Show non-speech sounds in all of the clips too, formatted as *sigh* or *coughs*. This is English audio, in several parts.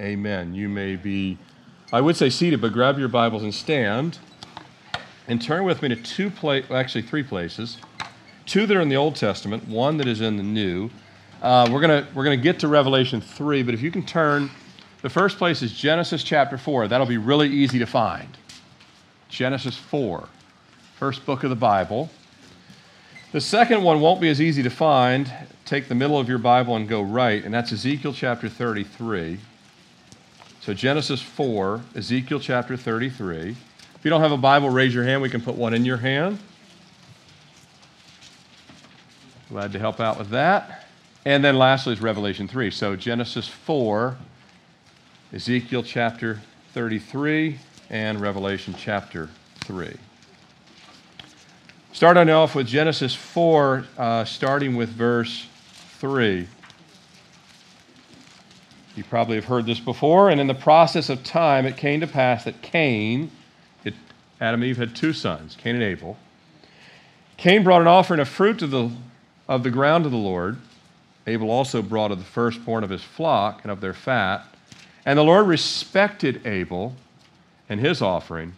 Amen. You may be, I would say seated, but grab your Bibles and stand. And turn with me to two places, actually three places. Two that are in the Old Testament, one that is in the New. Uh, we're going we're gonna get to Revelation 3, but if you can turn, the first place is Genesis chapter 4. That'll be really easy to find. Genesis 4, first book of the Bible. The second one won't be as easy to find. Take the middle of your Bible and go right, and that's Ezekiel chapter 33. So Genesis 4, Ezekiel chapter 33. If you don't have a Bible, raise your hand. We can put one in your hand. Glad to help out with that. And then lastly is Revelation 3. So Genesis 4, Ezekiel chapter 33, and Revelation chapter 3. Starting off with Genesis 4, uh, starting with verse 3. You probably have heard this before. And in the process of time, it came to pass that Cain, it, Adam and Eve had two sons, Cain and Abel. Cain brought an offering of fruit to the, of the ground to the Lord. Abel also brought of the firstborn of his flock and of their fat. And the Lord respected Abel and his offering,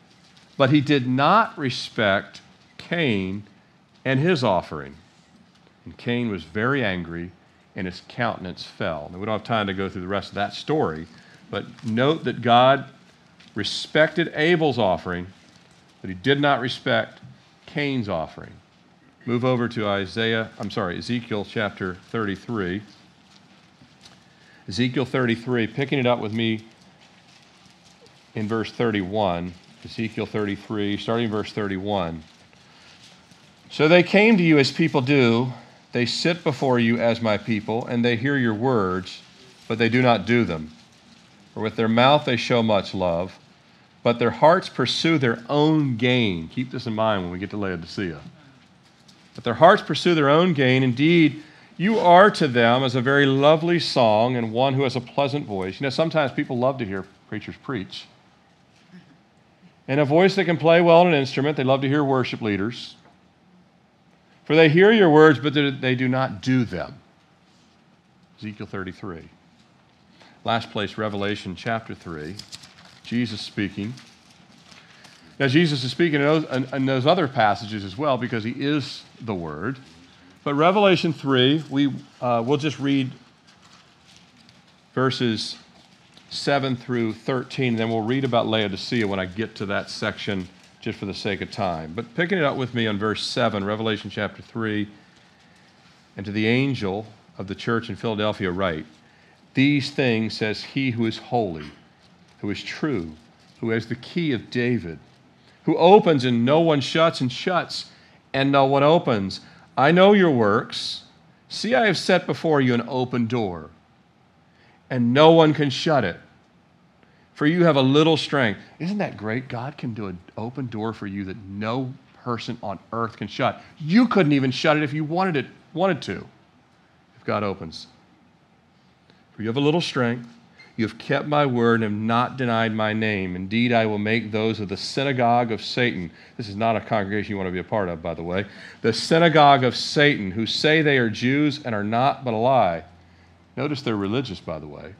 but he did not respect Cain and his offering. And Cain was very angry, and his countenance fell. Now, we don't have time to go through the rest of that story, but note that God respected Abel's offering, but he did not respect Cain's offering. Move over to Isaiah, I'm sorry, Ezekiel chapter 33. Ezekiel 33, picking it up with me in verse 31. Ezekiel 33, starting verse 31. So they came to you as people do. They sit before you as my people, and they hear your words, but they do not do them. For with their mouth they show much love, but their hearts pursue their own gain. Keep this in mind when we get to Laodicea. But their hearts pursue their own gain. Indeed, you are to them as a very lovely song and one who has a pleasant voice. You know, sometimes people love to hear preachers preach. And a voice that can play well on an instrument, they love to hear worship leaders. For they hear your words, but they do not do them. Ezekiel 33. Last place, Revelation chapter 3. Jesus speaking. Now, Jesus is speaking in those, in those other passages as well because he is the Word. But Revelation 3, we, uh, we'll just read verses 7 through 13, and then we'll read about Laodicea when I get to that section just for the sake of time. But picking it up with me on verse 7, Revelation chapter 3, and to the angel of the church in Philadelphia, write, These things says he who is holy, who is true, who has the key of David, who opens and no one shuts, and shuts and no one opens. I know your works. See, I have set before you an open door, and no one can shut it for you have a little strength. Isn't that great? God can do an open door for you that no person on earth can shut. You couldn't even shut it if you wanted it wanted to. If God opens. For you have a little strength. You have kept my word and have not denied my name. Indeed, I will make those of the synagogue of Satan. This is not a congregation you want to be a part of, by the way. The synagogue of Satan, who say they are Jews and are not, but a lie. Notice they're religious, by the way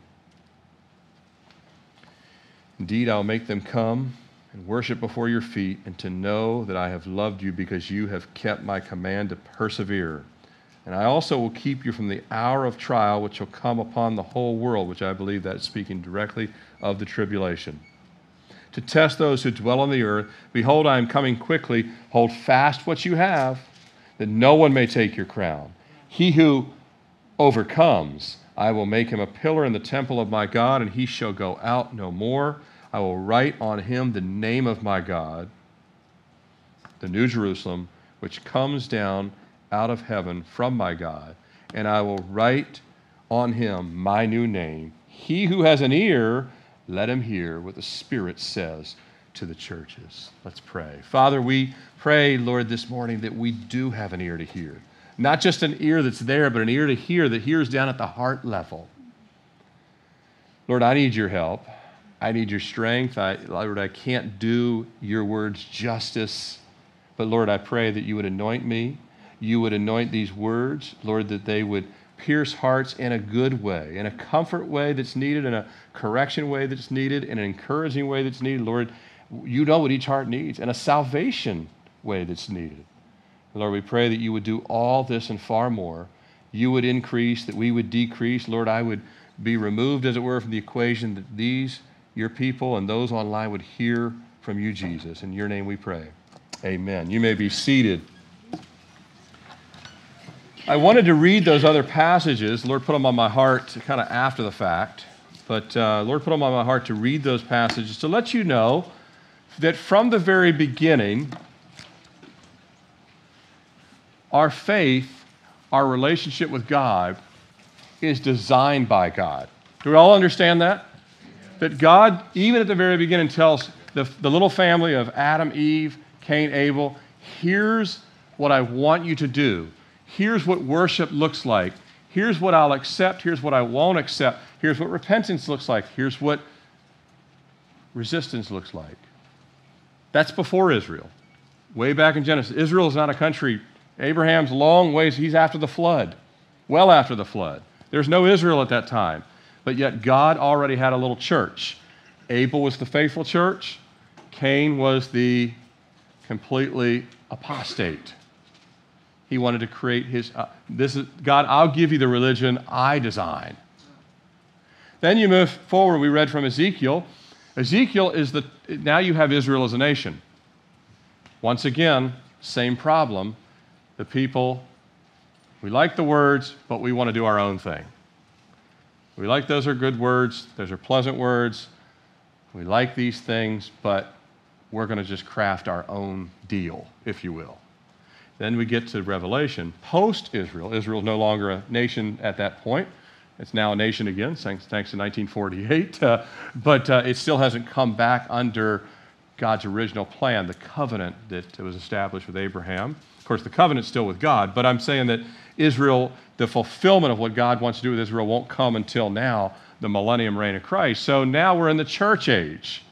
Indeed, I'll make them come and worship before your feet, and to know that I have loved you because you have kept my command to persevere. And I also will keep you from the hour of trial which will come upon the whole world, which I believe that is speaking directly of the tribulation. To test those who dwell on the earth, behold, I am coming quickly. Hold fast what you have, that no one may take your crown. He who overcomes, I will make him a pillar in the temple of my God, and he shall go out no more. I will write on him the name of my God, the New Jerusalem, which comes down out of heaven from my God, and I will write on him my new name. He who has an ear, let him hear what the Spirit says to the churches. Let's pray. Father, we pray, Lord, this morning that we do have an ear to hear. Not just an ear that's there, but an ear to hear that hears down at the heart level. Lord, I need your help. I need your strength. I, Lord, I can't do your words justice. But Lord, I pray that you would anoint me. You would anoint these words, Lord, that they would pierce hearts in a good way, in a comfort way that's needed, in a correction way that's needed, in an encouraging way that's needed. Lord, you know what each heart needs, and a salvation way that's needed. Lord, we pray that you would do all this and far more. You would increase, that we would decrease. Lord, I would be removed, as it were, from the equation that these, your people, and those online would hear from you, Jesus. In your name we pray. Amen. You may be seated. I wanted to read those other passages. Lord put them on my heart kind of after the fact. But uh, Lord put them on my heart to read those passages to let you know that from the very beginning, our faith, our relationship with God, is designed by God. Do we all understand that? That God, even at the very beginning, tells the, the little family of Adam, Eve, Cain, Abel, here's what I want you to do. Here's what worship looks like. Here's what I'll accept. Here's what I won't accept. Here's what repentance looks like. Here's what resistance looks like. That's before Israel. Way back in Genesis. Israel is not a country. Abraham's long ways, he's after the flood, well after the flood. There's no Israel at that time. But yet God already had a little church. Abel was the faithful church, Cain was the completely apostate. He wanted to create his, uh, this is, God, I'll give you the religion I design. Then you move forward, we read from Ezekiel. Ezekiel is the, now you have Israel as a nation. Once again, same problem. The people, we like the words, but we want to do our own thing. We like those are good words, those are pleasant words. We like these things, but we're going to just craft our own deal, if you will. Then we get to Revelation. Post Israel, Israel is no longer a nation at that point. It's now a nation again, thanks, thanks to 1948. Uh, but uh, it still hasn't come back under God's original plan, the covenant that was established with Abraham. Of course, the covenant's still with God, but I'm saying that Israel, the fulfillment of what God wants to do with Israel, won't come until now, the millennium reign of Christ. So now we're in the church age.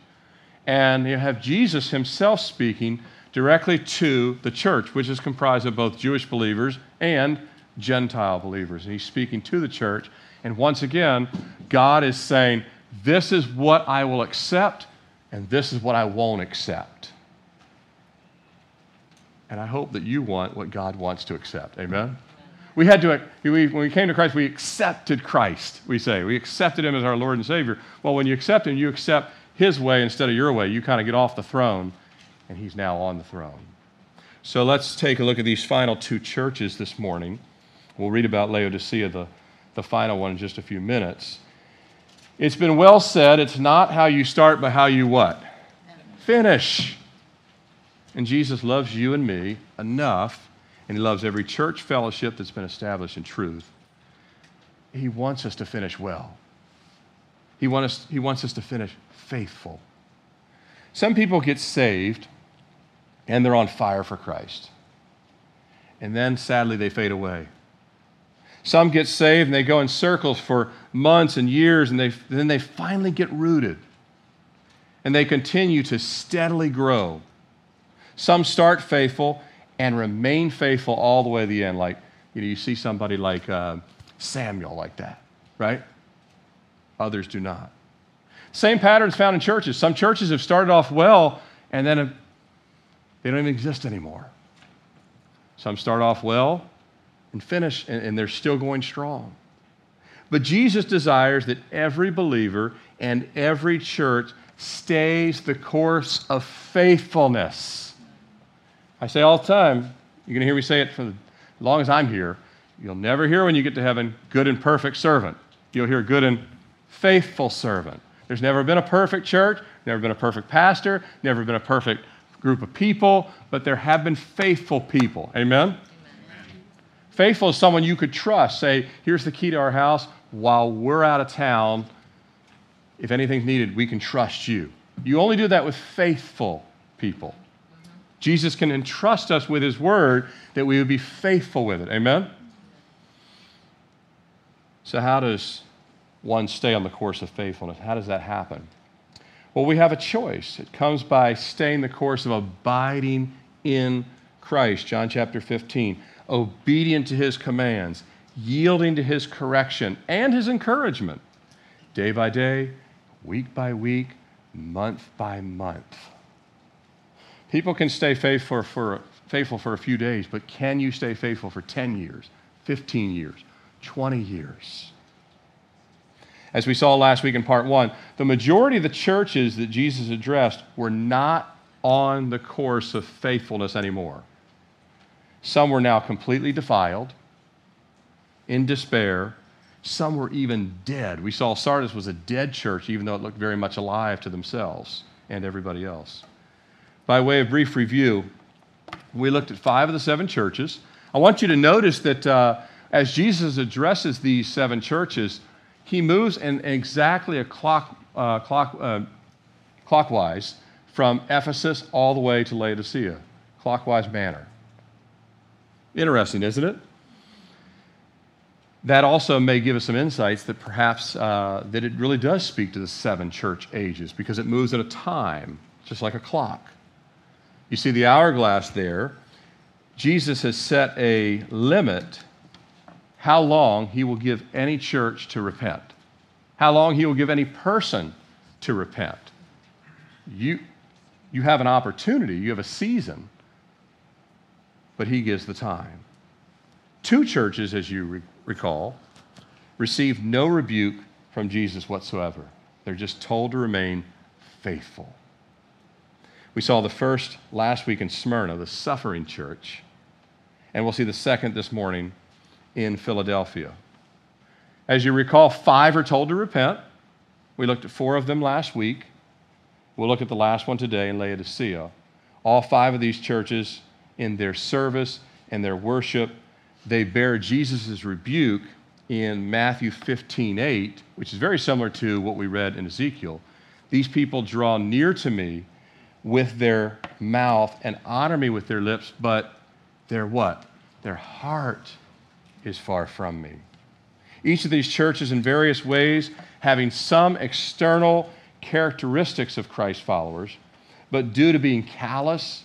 And you have Jesus himself speaking directly to the church, which is comprised of both Jewish believers and Gentile believers. And he's speaking to the church. And once again, God is saying, This is what I will accept, and this is what I won't accept. And I hope that you want what God wants to accept. Amen? We had to, we, when we came to Christ, we accepted Christ, we say. We accepted him as our Lord and Savior. Well, when you accept him, you accept his way instead of your way. You kind of get off the throne and he's now on the throne. So let's take a look at these final two churches this morning. We'll read about Laodicea, the, the final one, in just a few minutes. It's been well said, it's not how you start, but how you what? Finish. And Jesus loves you and me enough, and he loves every church fellowship that's been established in truth. He wants us to finish well. He, want us, he wants us to finish faithful. Some people get saved and they're on fire for Christ. And then sadly they fade away. Some get saved and they go in circles for months and years and they, then they finally get rooted and they continue to steadily grow. Some start faithful and remain faithful all the way to the end. Like, you know, you see somebody like uh, Samuel like that, right? Others do not. Same patterns found in churches. Some churches have started off well and then they don't even exist anymore. Some start off well and finish, and, and they're still going strong. But Jesus desires that every believer and every church stays the course of faithfulness. I say all the time, you're going to hear me say it for as long as I'm here. You'll never hear when you get to heaven, good and perfect servant. You'll hear good and faithful servant. There's never been a perfect church, never been a perfect pastor, never been a perfect group of people, but there have been faithful people. Amen? Amen? Faithful is someone you could trust. Say, here's the key to our house. While we're out of town, if anything's needed, we can trust you. You only do that with faithful people. Jesus can entrust us with his word that we would be faithful with it. Amen? So, how does one stay on the course of faithfulness? How does that happen? Well, we have a choice. It comes by staying the course of abiding in Christ. John chapter 15. Obedient to his commands, yielding to his correction and his encouragement, day by day, week by week, month by month. People can stay faithful for, faithful for a few days, but can you stay faithful for 10 years, 15 years, 20 years? As we saw last week in part one, the majority of the churches that Jesus addressed were not on the course of faithfulness anymore. Some were now completely defiled, in despair. Some were even dead. We saw Sardis was a dead church, even though it looked very much alive to themselves and everybody else. By way of brief review, we looked at five of the seven churches. I want you to notice that uh, as Jesus addresses these seven churches, he moves in exactly a clock, uh, clock, uh, clockwise from Ephesus all the way to Laodicea, clockwise manner. Interesting, isn't it? That also may give us some insights that perhaps uh, that it really does speak to the seven church ages because it moves at a time, just like a clock. You see the hourglass there. Jesus has set a limit how long he will give any church to repent, how long he will give any person to repent. You, you have an opportunity, you have a season, but he gives the time. Two churches, as you re- recall, received no rebuke from Jesus whatsoever. They're just told to remain faithful. We saw the first last week in Smyrna, the suffering church, and we'll see the second this morning in Philadelphia. As you recall, five are told to repent. We looked at four of them last week. We'll look at the last one today in Laodicea. All five of these churches, in their service and their worship, they bear Jesus' rebuke in Matthew 15 8, which is very similar to what we read in Ezekiel. These people draw near to me with their mouth and honor me with their lips, but their what? Their heart is far from me. Each of these churches, in various ways, having some external characteristics of Christ followers, but due to being callous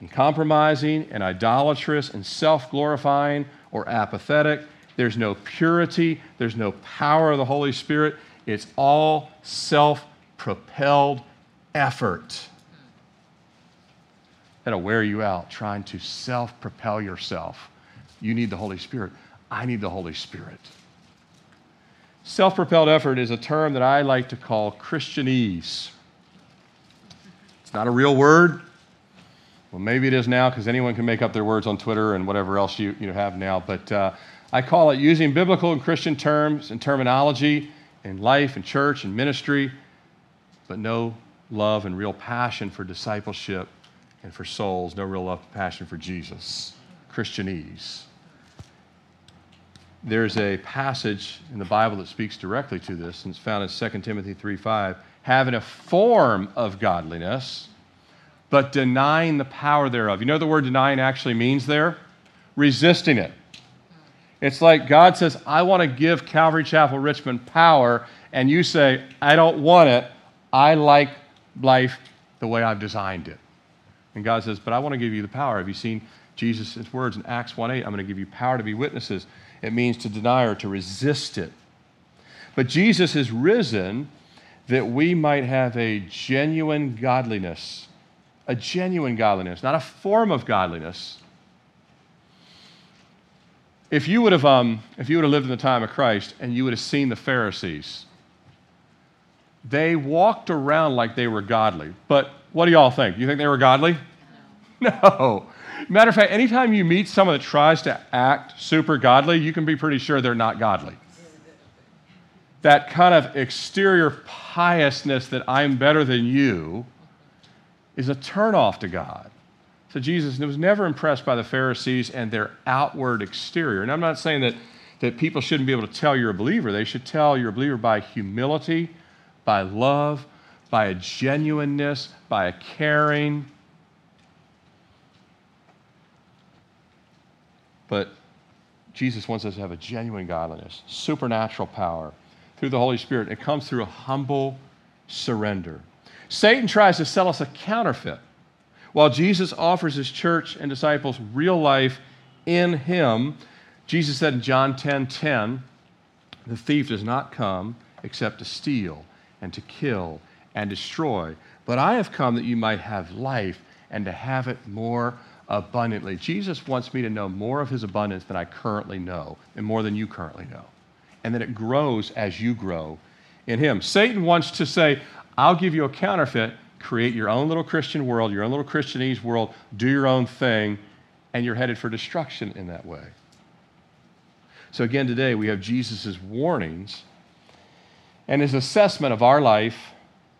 and compromising and idolatrous and self glorifying or apathetic, there's no purity, there's no power of the Holy Spirit. It's all self propelled effort. That'll wear you out trying to self propel yourself. You need the Holy Spirit. I need the Holy Spirit. Self propelled effort is a term that I like to call Christianese. It's not a real word. Well, maybe it is now because anyone can make up their words on Twitter and whatever else you, you have now. But uh, I call it using biblical and Christian terms and terminology in life and church and ministry, but no love and real passion for discipleship and for souls, no real love passion for Jesus. Christianese there's a passage in the Bible that speaks directly to this, and it's found in 2 Timothy 3:5. Having a form of godliness, but denying the power thereof. You know the word denying actually means there? Resisting it. It's like God says, I want to give Calvary Chapel Richmond power, and you say, I don't want it. I like life the way I've designed it. And God says, But I want to give you the power. Have you seen Jesus' words in Acts 1 8? I'm going to give you power to be witnesses. It means to deny or to resist it. But Jesus is risen that we might have a genuine godliness, a genuine godliness, not a form of godliness. If you would have, um, if you would have lived in the time of Christ and you would have seen the Pharisees, they walked around like they were godly. But what do y'all think? You think they were godly? No. *laughs* no. Matter of fact, anytime you meet someone that tries to act super godly, you can be pretty sure they're not godly. That kind of exterior piousness that I'm better than you is a turnoff to God. So Jesus was never impressed by the Pharisees and their outward exterior. And I'm not saying that, that people shouldn't be able to tell you're a believer. They should tell you're a believer by humility, by love, by a genuineness, by a caring, But Jesus wants us to have a genuine godliness, supernatural power through the Holy Spirit. It comes through a humble surrender. Satan tries to sell us a counterfeit, while Jesus offers his church and disciples real life in him. Jesus said in John 10 10, the thief does not come except to steal and to kill and destroy. But I have come that you might have life and to have it more abundantly. Jesus wants me to know more of his abundance than I currently know, and more than you currently know. And that it grows as you grow in him. Satan wants to say, I'll give you a counterfeit, create your own little Christian world, your own little Christianese world, do your own thing, and you're headed for destruction in that way. So, again, today we have Jesus' warnings and his assessment of our life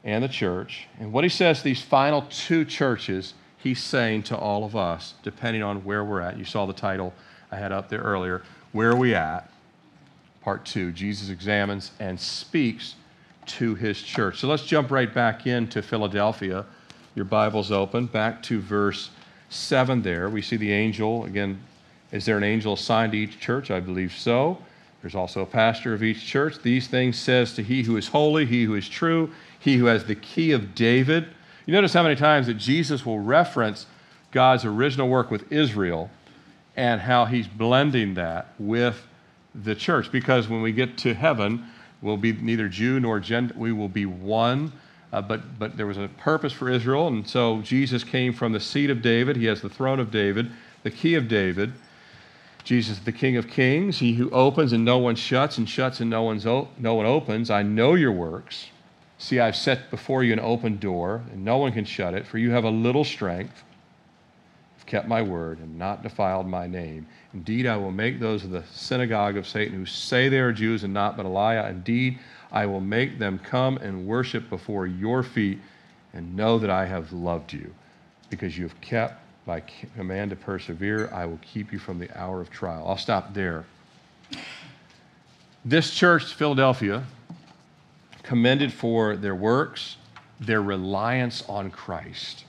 and the church. And what he says to these final two churches, he's saying to all of us, depending on where we're at. You saw the title I had up there earlier. Where are we at? Part two Jesus examines and speaks to his church. So let's jump right back into Philadelphia. Your Bible's open, back to verse 7 there. We see the angel. Again, is there an angel assigned to each church? I believe so. There's also a pastor of each church. These things says to he who is holy, he who is true, he who has the key of David. You notice how many times that Jesus will reference God's original work with Israel and how he's blending that with the church. Because when we get to heaven, we'll be neither Jew nor Gentile, we will be one. Uh, but, but there was a purpose for Israel, and so Jesus came from the seed of David. He has the throne of David, the key of David. Jesus, the King of Kings, he who opens and no one shuts, and shuts and no, one's o- no one opens. I know your works. See, I've set before you an open door, and no one can shut it, for you have a little strength. You've kept my word and not defiled my name. Indeed, I will make those of the synagogue of Satan who say they are Jews and not but a liar. Indeed, I will make them come and worship before your feet and know that I have loved you because you have kept by command to persevere, I will keep you from the hour of trial. I'll stop there. This church, Philadelphia, commended for their works, their reliance on Christ.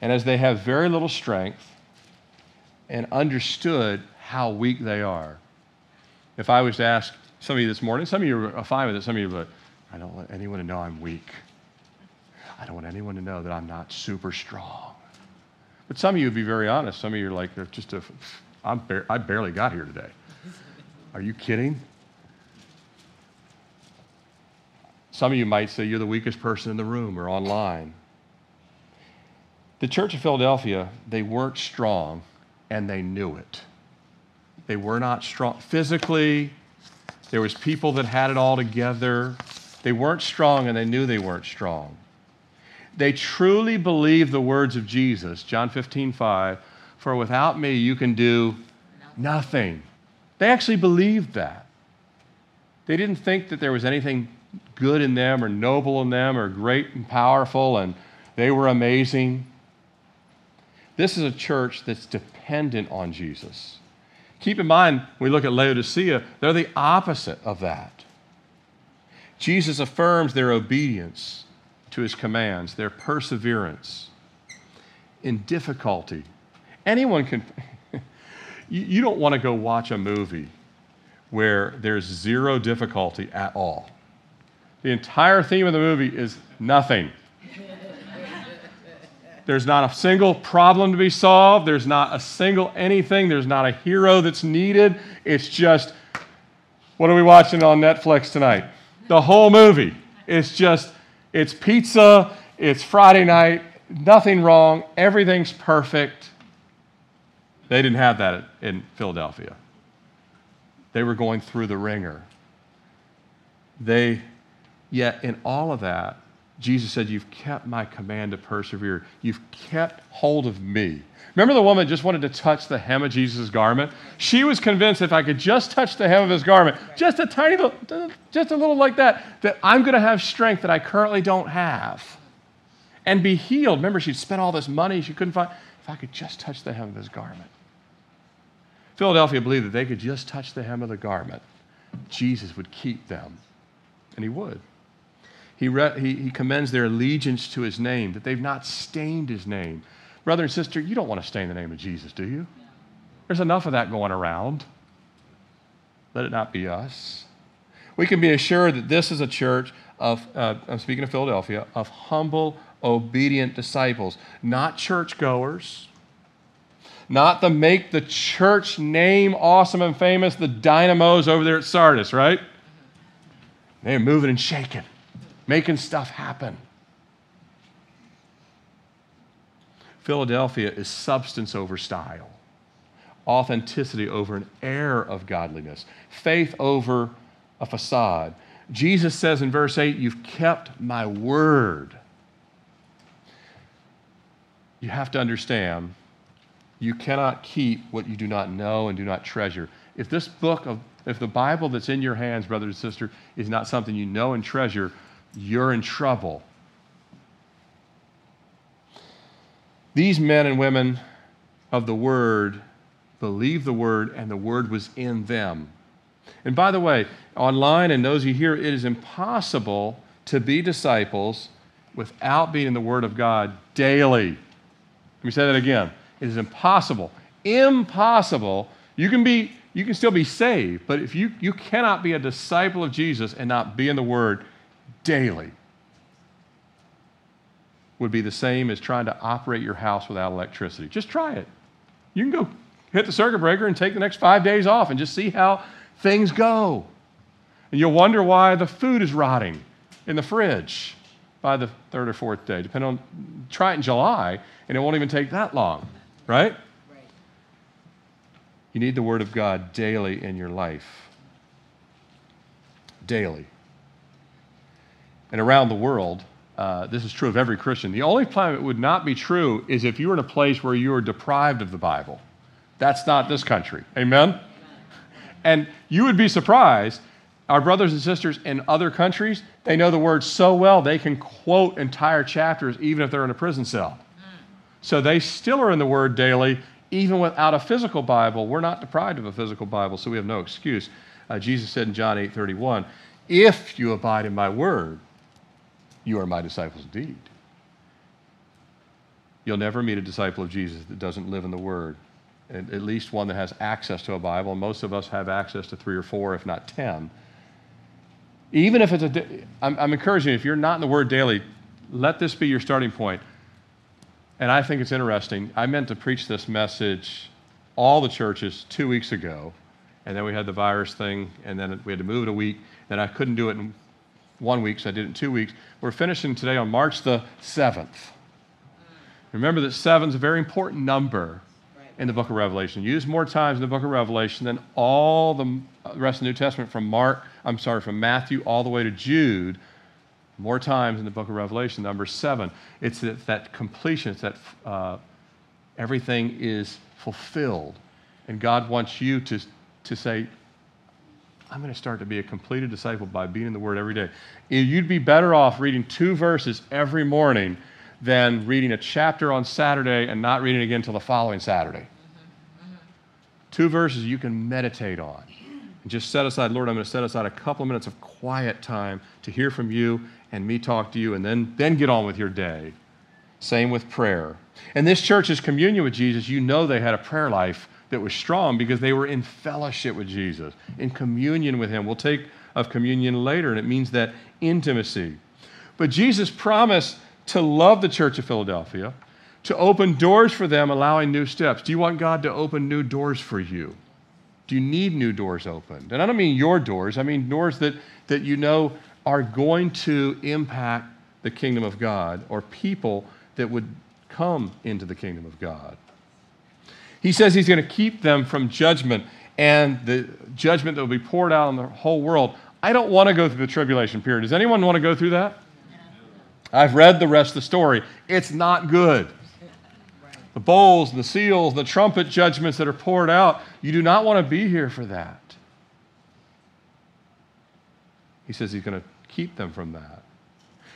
And as they have very little strength and understood how weak they are, if I was to ask some of you this morning, some of you are fine with it, some of you, are but I don't want anyone to know I'm weak. I don't want anyone to know that I'm not super strong. But some of you would be very honest. Some of you are like, just a, I'm bar- I barely got here today. *laughs* Are you kidding? Some of you might say you're the weakest person in the room or online. The Church of Philadelphia, they weren't strong and they knew it. They were not strong physically. There was people that had it all together. They weren't strong and they knew they weren't strong. They truly believe the words of Jesus, John 15, 5, for without me you can do nothing. They actually believed that. They didn't think that there was anything good in them or noble in them or great and powerful and they were amazing. This is a church that's dependent on Jesus. Keep in mind, when we look at Laodicea, they're the opposite of that. Jesus affirms their obedience to his commands, their perseverance in difficulty. Anyone can, *laughs* you, don't want to go watch a movie where there's zero difficulty at all. The entire theme of the movie is nothing. There's not a single problem to be solved. There's not a single anything. There's not a hero that's needed. It's just, what are we watching on Netflix tonight? The whole movie. It's just it's pizza, it's Friday night, nothing wrong, everything's perfect. They didn't have that in Philadelphia. They were going through the wringer. They, yet in all of that, Jesus said, You've kept my command to persevere. You've kept hold of me. Remember the woman just wanted to touch the hem of Jesus' garment? She was convinced if I could just touch the hem of his garment, just a tiny little, just a little like that, that I'm going to have strength that I currently don't have and be healed. Remember, she'd spent all this money she couldn't find. If I could just touch the hem of his garment. Philadelphia believed that they could just touch the hem of the garment. Jesus would keep them, and he would. He, re- he, he commends their allegiance to his name, that they've not stained his name. Brother and sister, you don't want to stain the name of Jesus, do you? There's enough of that going around. Let it not be us. We can be assured that this is a church of, uh, I'm speaking of Philadelphia, of humble, obedient disciples, not churchgoers, not the make the church name awesome and famous, the dynamos over there at Sardis, right? They're moving and shaking, making stuff happen. Philadelphia is substance over style, authenticity over an air of godliness, faith over a facade. Jesus says in verse 8, You've kept my word. You have to understand, you cannot keep what you do not know and do not treasure. If this book of, if the Bible that's in your hands, brother and sister, is not something you know and treasure, you're in trouble. These men and women of the Word believed the Word, and the Word was in them. And by the way, online and those you hear, it is impossible to be disciples without being in the Word of God daily. Let me say that again. It is impossible. Impossible. You can be you can still be saved, but if you you cannot be a disciple of Jesus and not be in the Word daily would be the same as trying to operate your house without electricity. Just try it. You can go hit the circuit breaker and take the next five days off and just see how things go. And you'll wonder why the food is rotting in the fridge by the third or fourth day. Depending on, try it in July, and it won't even take that long, right? right? You need the Word of God daily in your life. Daily. And around the world, uh, this is true of every Christian. The only time it would not be true is if you were in a place where you are deprived of the Bible. That's not this country. Amen? Amen? And you would be surprised. Our brothers and sisters in other countries, they know the word so well they can quote entire chapters even if they're in a prison cell. So they still are in the word daily, even without a physical Bible. We're not deprived of a physical Bible, so we have no excuse. Uh, Jesus said in John 8 31, If you abide in my word, you are my disciples indeed. You'll never meet a disciple of Jesus that doesn't live in the Word, and at least one that has access to a Bible. Most of us have access to three or four, if not ten. Even if it's a, I'm, I'm encouraging you, if you're not in the Word daily, let this be your starting point. And I think it's interesting. I meant to preach this message all the churches two weeks ago, and then we had the virus thing, and then we had to move it a week. Then I couldn't do it in one week, so I did it in two weeks. We're finishing today on March the 7th. Remember that seven is a very important number in the book of Revelation. Used more times in the book of Revelation than all the rest of the New Testament from Mark, I'm sorry, from Matthew all the way to Jude. More times in the book of Revelation, number seven. It's that, that completion, it's that uh, everything is fulfilled. And God wants you to, to say, I'm going to start to be a completed disciple by being in the Word every day. You'd be better off reading two verses every morning than reading a chapter on Saturday and not reading again until the following Saturday. Two verses you can meditate on. And just set aside, Lord, I'm going to set aside a couple of minutes of quiet time to hear from you and me talk to you, and then, then get on with your day. Same with prayer. And this church's communion with Jesus, you know they had a prayer life that was strong because they were in fellowship with Jesus, in communion with Him. We'll take of communion later, and it means that intimacy. But Jesus promised to love the church of Philadelphia, to open doors for them, allowing new steps. Do you want God to open new doors for you? Do you need new doors opened? And I don't mean your doors, I mean doors that, that you know are going to impact the kingdom of God or people that would come into the kingdom of God. He says he's going to keep them from judgment and the judgment that will be poured out on the whole world. I don't want to go through the tribulation period. Does anyone want to go through that? I've read the rest of the story. It's not good. The bowls the seals, the trumpet judgments that are poured out, you do not want to be here for that. He says he's going to keep them from that.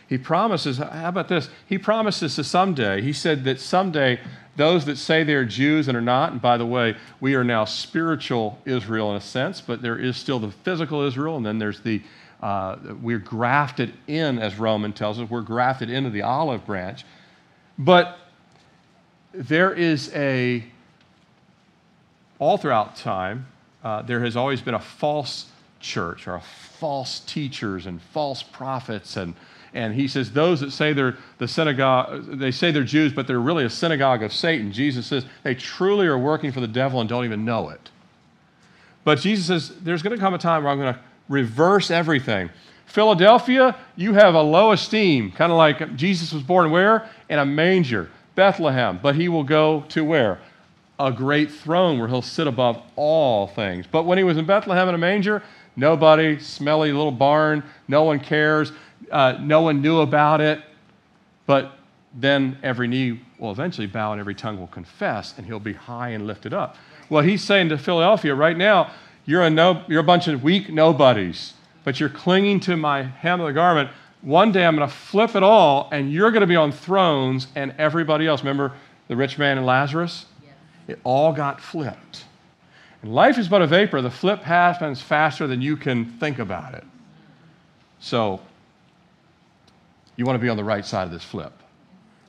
He promises, how about this? He promises to someday, he said that someday those that say they're Jews and are not, and by the way, we are now spiritual Israel in a sense, but there is still the physical Israel, and then there's the, uh, we're grafted in, as Roman tells us, we're grafted into the olive branch. But there is a, all throughout time, uh, there has always been a false church are false teachers and false prophets and and he says those that say they're the synagogue they say they're Jews but they're really a synagogue of Satan. Jesus says they truly are working for the devil and don't even know it. But Jesus says there's going to come a time where I'm going to reverse everything. Philadelphia, you have a low esteem, kind of like Jesus was born where? In a manger, Bethlehem. But he will go to where? A great throne where he'll sit above all things. But when he was in Bethlehem in a manger, nobody, smelly little barn, no one cares, uh, no one knew about it. But then every knee will eventually bow and every tongue will confess, and he'll be high and lifted up. Well, he's saying to Philadelphia right now, you're a, no, you're a bunch of weak nobodies but you're clinging to my hem of the garment. One day I'm going to flip it all, and you're going to be on thrones, and everybody else. Remember the rich man and Lazarus? It all got flipped. And life is but a vapor. The flip happens faster than you can think about it. So, you want to be on the right side of this flip.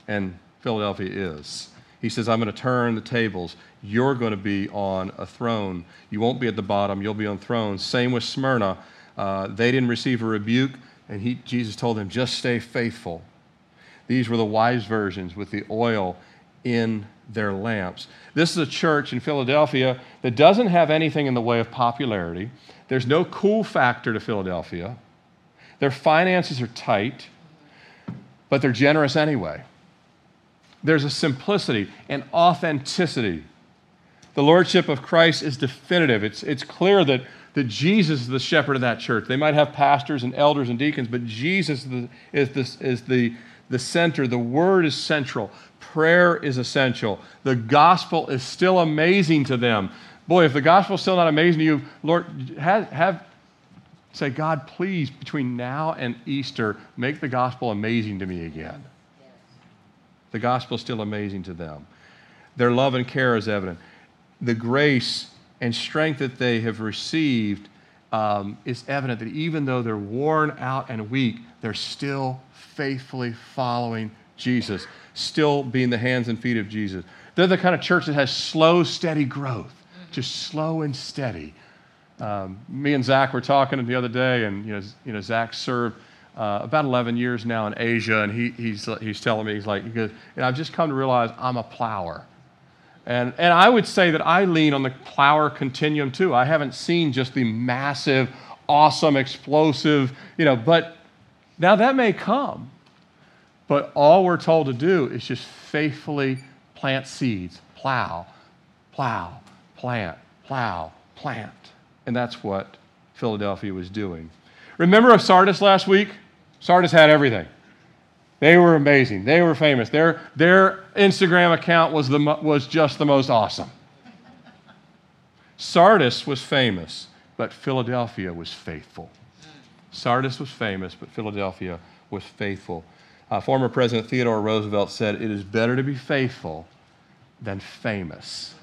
And Philadelphia is. He says, I'm going to turn the tables. You're going to be on a throne. You won't be at the bottom, you'll be on thrones. Same with Smyrna. Uh, they didn't receive a rebuke, and he, Jesus told them, just stay faithful. These were the wise versions with the oil in their lamps. This is a church in Philadelphia that doesn't have anything in the way of popularity. There's no cool factor to Philadelphia. Their finances are tight, but they're generous anyway. There's a simplicity and authenticity. The lordship of Christ is definitive. It's, it's clear that that Jesus is the shepherd of that church. They might have pastors and elders and deacons, but Jesus is the, is the, is the, the center. The word is central. Prayer is essential. The gospel is still amazing to them. Boy, if the gospel is still not amazing to you, Lord, have, have say, God, please, between now and Easter, make the gospel amazing to me again. The gospel is still amazing to them. Their love and care is evident. The grace and strength that they have received um, is evident that even though they're worn out and weak, they're still faithfully following Jesus, still being the hands and feet of Jesus. They're the kind of church that has slow, steady growth, just slow and steady. Um, me and Zach were talking the other day, and you know, you know Zach served uh, about 11 years now in Asia, and he, he's, he's telling me, he's like, he goes, and I've just come to realize I'm a plower. And, and I would say that I lean on the plower continuum too. I haven't seen just the massive, awesome, explosive, you know, but now that may come. But all we're told to do is just faithfully plant seeds, plow, plow, plant, plow, plant. And that's what Philadelphia was doing. Remember of Sardis last week? Sardis had everything. They were amazing. They were famous. Their, their Instagram account was, the, was just the most awesome. Sardis was famous, but Philadelphia was faithful. Sardis was famous, but Philadelphia was faithful. Uh, former President Theodore Roosevelt said, It is better to be faithful than famous.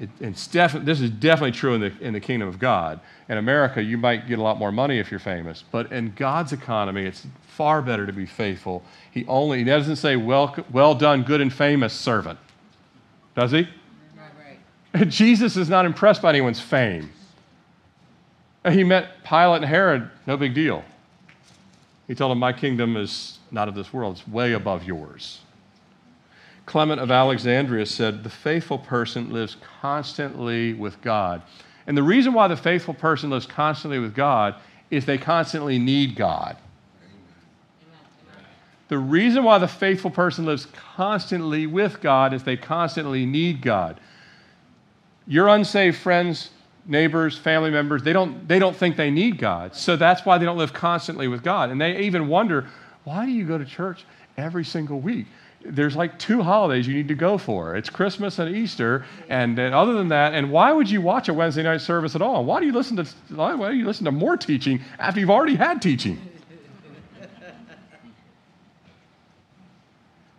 It, it's defi- this is definitely true in the, in the kingdom of God. In America, you might get a lot more money if you're famous, but in God's economy, it's far better to be faithful. He only he doesn't say, well, well done, good and famous servant. Does he? Right. *laughs* Jesus is not impressed by anyone's fame. He met Pilate and Herod, no big deal. He told them, My kingdom is not of this world, it's way above yours. Clement of Alexandria said, The faithful person lives constantly with God. And the reason why the faithful person lives constantly with God is they constantly need God. The reason why the faithful person lives constantly with God is they constantly need God. Your unsaved friends, neighbors, family members, they don't, they don't think they need God. So that's why they don't live constantly with God. And they even wonder, why do you go to church every single week? There's like two holidays you need to go for. It's christmas and easter and, and, other than that and why would you watch a wednesday night service at all? Why do you listen to why do you listen to more teaching after you've already had teaching? *laughs*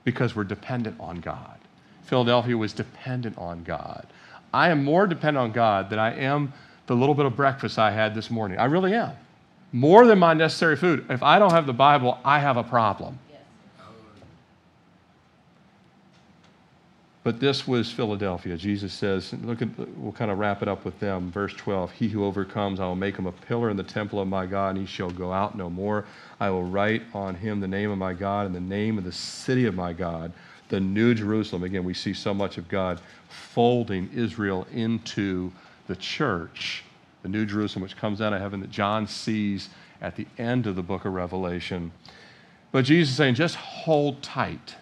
Because we're dependent on god. Philadelphia was dependent on god. I am more dependent on god than i am the little bit of breakfast i had this morning. I really am. More than my necessary food. If i don't have the bible i have a problem But this was Philadelphia. Jesus says, look at, we'll kind of wrap it up with them. Verse 12 He who overcomes, I will make him a pillar in the temple of my God, and he shall go out no more. I will write on him the name of my God and the name of the city of my God, the New Jerusalem. Again, we see so much of God folding Israel into the church, the New Jerusalem, which comes out of heaven that John sees at the end of the book of Revelation. But Jesus is saying, just hold tight.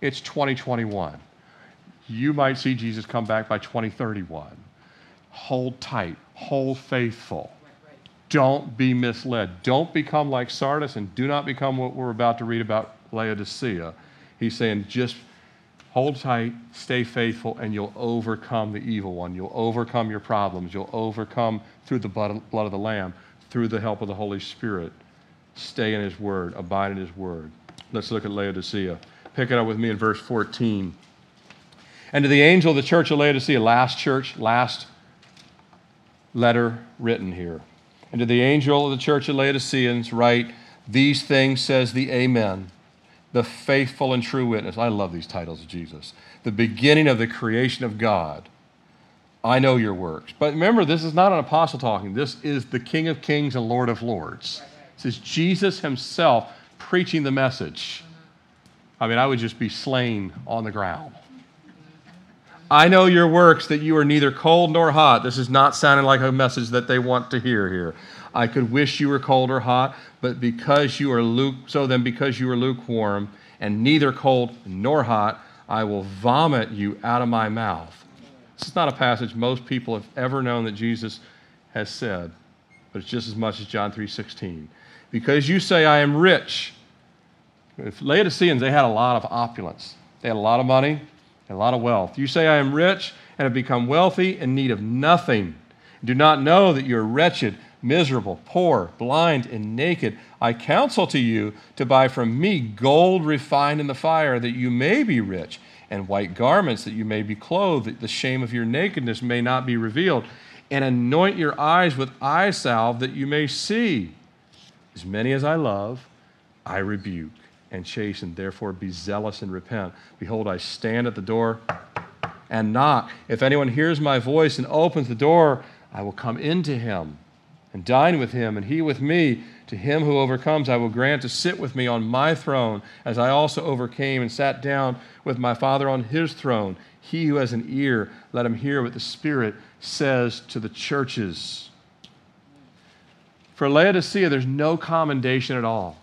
It's 2021. You might see Jesus come back by 2031. Hold tight, hold faithful. Don't be misled. Don't become like Sardis and do not become what we're about to read about Laodicea. He's saying, just hold tight, stay faithful, and you'll overcome the evil one. You'll overcome your problems. You'll overcome through the blood of the Lamb, through the help of the Holy Spirit. Stay in His Word, abide in His Word. Let's look at Laodicea. Pick it up with me in verse 14. And to the angel of the church of Laodicea, last church, last letter written here. And to the angel of the church of Laodiceans, write, These things says the Amen, the faithful and true witness. I love these titles of Jesus. The beginning of the creation of God. I know your works. But remember, this is not an apostle talking. This is the King of Kings and Lord of Lords. This is Jesus himself preaching the message. I mean, I would just be slain on the ground. I know your works, that you are neither cold nor hot. This is not sounding like a message that they want to hear here. I could wish you were cold or hot, but because you are luke, so then because you are lukewarm and neither cold nor hot, I will vomit you out of my mouth. This is not a passage most people have ever known that Jesus has said, but it's just as much as John 3:16. Because you say I am rich. If Laodiceans, they had a lot of opulence. They had a lot of money, a lot of wealth. You say, I am rich and have become wealthy in need of nothing. Do not know that you are wretched, miserable, poor, blind, and naked. I counsel to you to buy from me gold refined in the fire, that you may be rich, and white garments, that you may be clothed, that the shame of your nakedness may not be revealed, and anoint your eyes with eye salve, that you may see. As many as I love, I rebuke and chasten. Therefore, be zealous and repent. Behold, I stand at the door and knock. If anyone hears my voice and opens the door, I will come into him and dine with him, and he with me. To him who overcomes, I will grant to sit with me on my throne, as I also overcame and sat down with my Father on his throne. He who has an ear, let him hear what the Spirit says to the churches. For Laodicea, there's no commendation at all.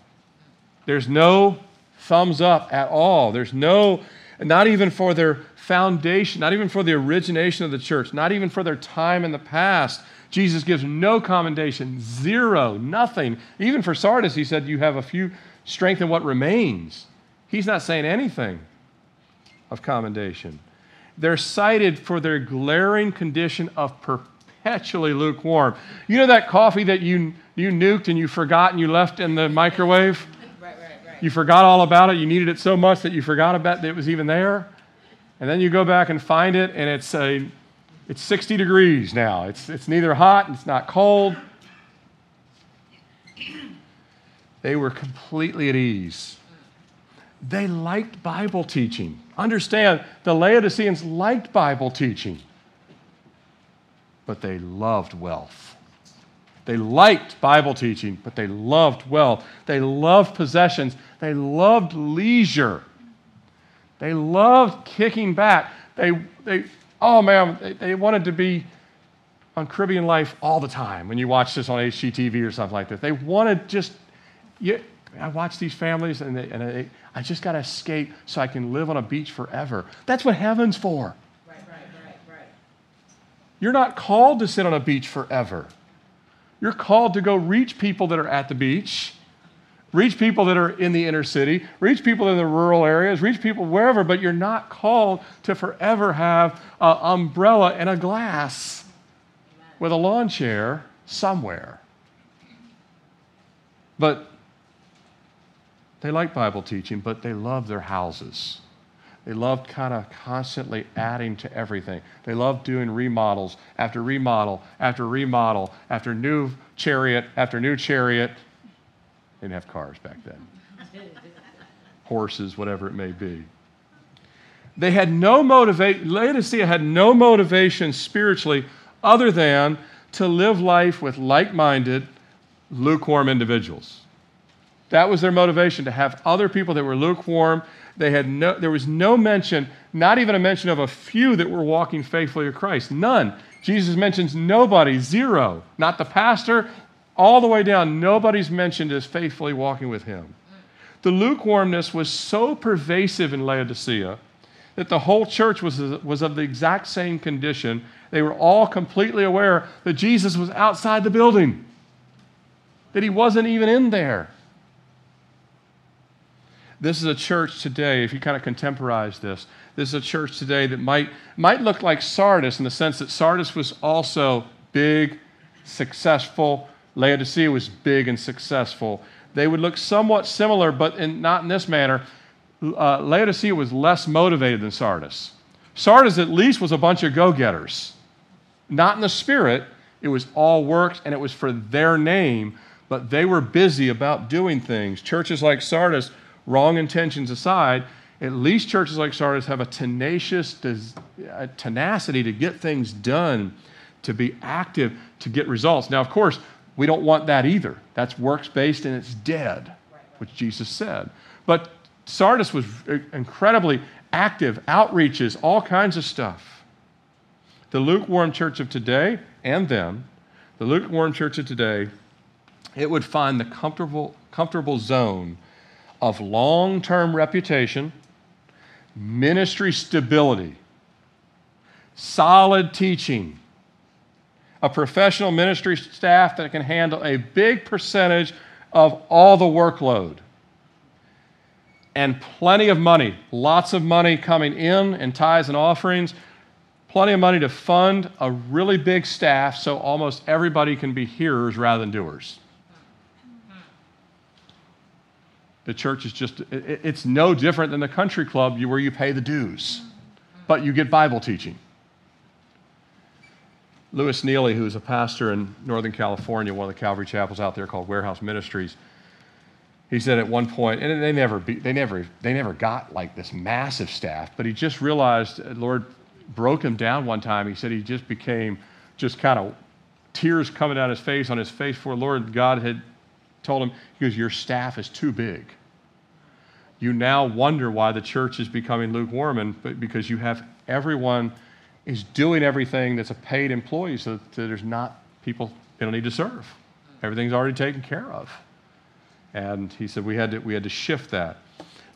There's no thumbs up at all. There's no, not even for their foundation, not even for the origination of the church, not even for their time in the past. Jesus gives no commendation, zero, nothing. Even for Sardis, he said, You have a few strength in what remains. He's not saying anything of commendation. They're cited for their glaring condition of perpetually lukewarm. You know that coffee that you, you nuked and you forgot and you left in the microwave? You forgot all about it. You needed it so much that you forgot about that it was even there. And then you go back and find it, and it's, a, it's 60 degrees now. It's, it's neither hot, it's not cold. They were completely at ease. They liked Bible teaching. Understand, the Laodiceans liked Bible teaching, but they loved wealth. They liked Bible teaching, but they loved wealth. They loved possessions. They loved leisure. They loved kicking back. They, they oh man, they, they wanted to be on Caribbean Life all the time when you watch this on HGTV or something like that. They wanted just, you, I watch these families and, they, and they, I just got to escape so I can live on a beach forever. That's what heaven's for. Right, right, right, right. You're not called to sit on a beach forever. You're called to go reach people that are at the beach, reach people that are in the inner city, reach people in the rural areas, reach people wherever, but you're not called to forever have an umbrella and a glass with a lawn chair somewhere. But they like Bible teaching, but they love their houses. They loved kind of constantly adding to everything. They loved doing remodels after remodel after remodel after new chariot after new chariot. They didn't have cars back then. *laughs* Horses, whatever it may be. They had no motivation, Laodicea had no motivation spiritually other than to live life with like minded, lukewarm individuals. That was their motivation to have other people that were lukewarm. They had no, there was no mention, not even a mention of a few that were walking faithfully to Christ. None. Jesus mentions nobody, zero. Not the pastor, all the way down. Nobody's mentioned as faithfully walking with him. The lukewarmness was so pervasive in Laodicea that the whole church was, was of the exact same condition. They were all completely aware that Jesus was outside the building, that he wasn't even in there. This is a church today, if you kind of contemporize this, this is a church today that might, might look like Sardis in the sense that Sardis was also big, successful. Laodicea was big and successful. They would look somewhat similar, but in, not in this manner. Uh, Laodicea was less motivated than Sardis. Sardis, at least, was a bunch of go getters. Not in the spirit, it was all works and it was for their name, but they were busy about doing things. Churches like Sardis wrong intentions aside, at least churches like Sardis have a tenacious a tenacity to get things done, to be active, to get results. Now, of course, we don't want that either. That's works based and it's dead, which Jesus said. But Sardis was incredibly active, outreaches, all kinds of stuff. The lukewarm church of today and then, the lukewarm church of today, it would find the comfortable, comfortable zone of long term reputation, ministry stability, solid teaching, a professional ministry staff that can handle a big percentage of all the workload, and plenty of money, lots of money coming in in tithes and offerings, plenty of money to fund a really big staff so almost everybody can be hearers rather than doers. The church is just, it's no different than the country club where you pay the dues, but you get Bible teaching. Lewis Neely, who is a pastor in Northern California, one of the Calvary chapels out there called Warehouse Ministries, he said at one point, and they never, be, they never, they never got like this massive staff, but he just realized, uh, Lord broke him down one time. He said he just became just kind of tears coming down his face on his face for Lord God had told him, he goes, Your staff is too big you now wonder why the church is becoming lukewarm, and because you have everyone is doing everything that's a paid employee, so that there's not people they don't need to serve. Everything's already taken care of. And he said we had to, we had to shift that.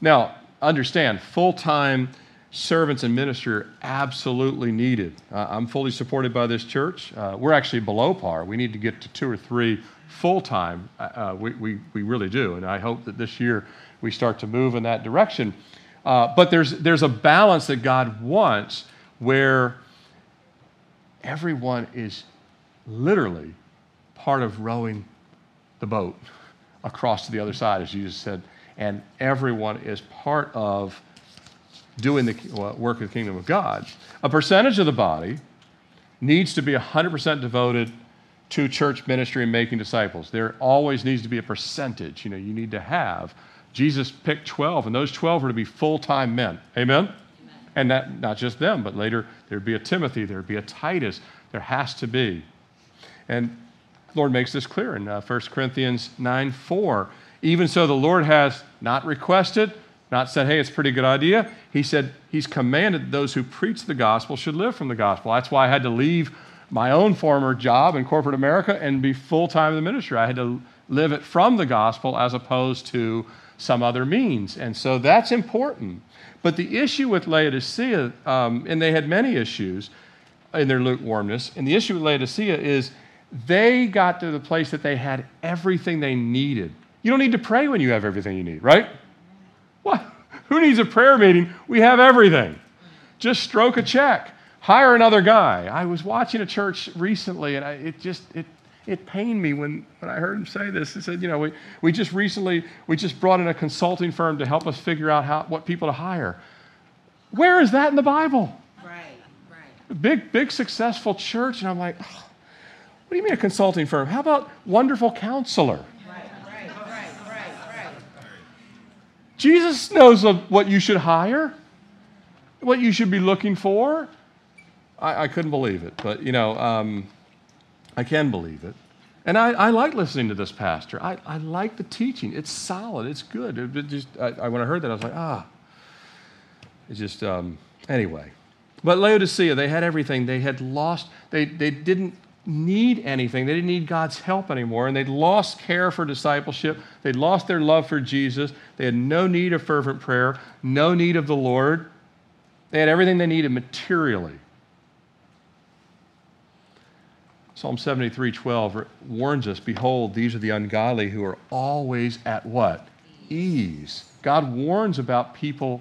Now, understand, full time servants and ministry are absolutely needed. Uh, I'm fully supported by this church. Uh, we're actually below par. We need to get to two or three full time. Uh, uh, we, we, we really do. And I hope that this year we start to move in that direction. Uh, but there's, there's a balance that God wants where everyone is literally part of rowing the boat across to the other side, as Jesus said, and everyone is part of doing the work of the kingdom of God. A percentage of the body needs to be 100% devoted to church ministry and making disciples. There always needs to be a percentage, you know, you need to have Jesus picked 12, and those 12 were to be full time men. Amen? Amen? And that, not just them, but later there'd be a Timothy, there'd be a Titus. There has to be. And Lord makes this clear in uh, 1 Corinthians 9 4. Even so, the Lord has not requested, not said, hey, it's a pretty good idea. He said, He's commanded those who preach the gospel should live from the gospel. That's why I had to leave my own former job in corporate America and be full time in the ministry. I had to live it from the gospel as opposed to some other means. And so that's important. But the issue with Laodicea, um, and they had many issues in their lukewarmness, and the issue with Laodicea is they got to the place that they had everything they needed. You don't need to pray when you have everything you need, right? What? *laughs* Who needs a prayer meeting? We have everything. Just stroke a check. Hire another guy. I was watching a church recently, and I, it just it it pained me when, when I heard him say this. He said, you know, we, we just recently, we just brought in a consulting firm to help us figure out how, what people to hire. Where is that in the Bible? Right, right. Big, big successful church. And I'm like, oh, what do you mean a consulting firm? How about wonderful counselor? Right, right, right, right, right. Jesus knows what you should hire. what you should be looking for? I, I couldn't believe it, but you know, um, I can believe it. And I, I, like listening to this pastor. I, I like the teaching. It's solid. It's good. It, it just, I, when I heard that, I was like, ah. It's just, um, anyway. But Laodicea, they had everything. They had lost, they, they didn't need anything. They didn't need God's help anymore. And they'd lost care for discipleship. They'd lost their love for Jesus. They had no need of fervent prayer, no need of the Lord. They had everything they needed materially. Psalm 73 12 warns us Behold, these are the ungodly who are always at what? Ease. God warns about people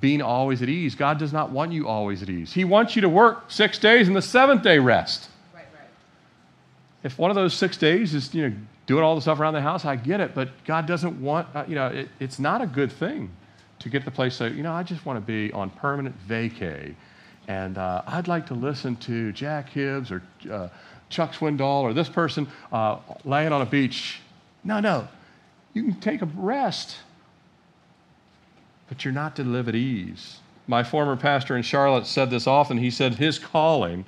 being always at ease. God does not want you always at ease. He wants you to work six days and the seventh day rest. Right, right. If one of those six days is, you know, doing all the stuff around the house, I get it, but God doesn't want, uh, you know, it, it's not a good thing to get the place so, you know, I just want to be on permanent vacay. And uh, I'd like to listen to Jack Hibbs or uh, Chuck Swindoll or this person uh, laying on a beach. No, no. You can take a rest, but you're not to live at ease. My former pastor in Charlotte said this often. He said his calling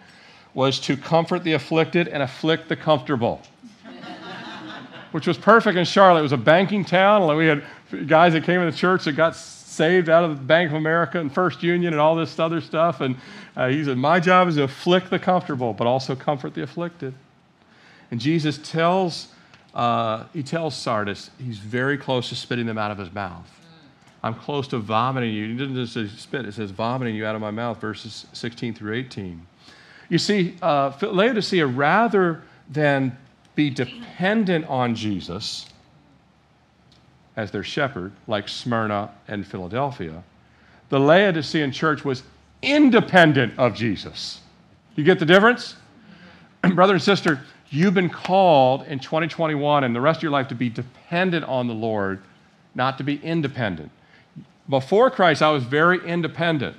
was to comfort the afflicted and afflict the comfortable, *laughs* which was perfect in Charlotte. It was a banking town. We had guys that came in the church that got saved out of Bank of America and First Union and all this other stuff. And uh, he said, My job is to afflict the comfortable, but also comfort the afflicted. And Jesus tells, uh, he tells Sardis, he's very close to spitting them out of his mouth. I'm close to vomiting you. He didn't just say spit, it says vomiting you out of my mouth, verses 16 through 18. You see, uh, Laodicea, rather than be dependent on Jesus, as their shepherd, like Smyrna and Philadelphia, the Laodicean church was independent of Jesus. You get the difference? *clears throat* Brother and sister, you've been called in 2021 and the rest of your life to be dependent on the Lord, not to be independent. Before Christ, I was very independent.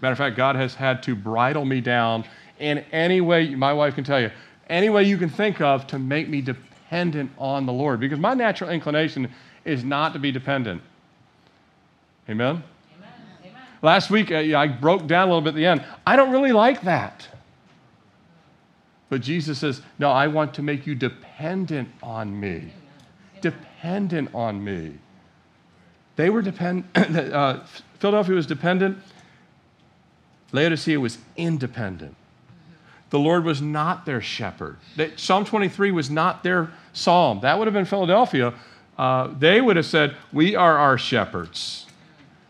Matter of fact, God has had to bridle me down in any way, my wife can tell you, any way you can think of to make me dependent on the Lord. Because my natural inclination is not to be dependent. Amen? Amen. Last week, uh, I broke down a little bit at the end. I don't really like that. But Jesus says, No, I want to make you dependent on me. Dependent on me. They were dependent, *coughs* uh, Philadelphia was dependent, Laodicea was independent. The Lord was not their shepherd. Psalm 23 was not their psalm. That would have been Philadelphia, uh, they would have said, We are our shepherds.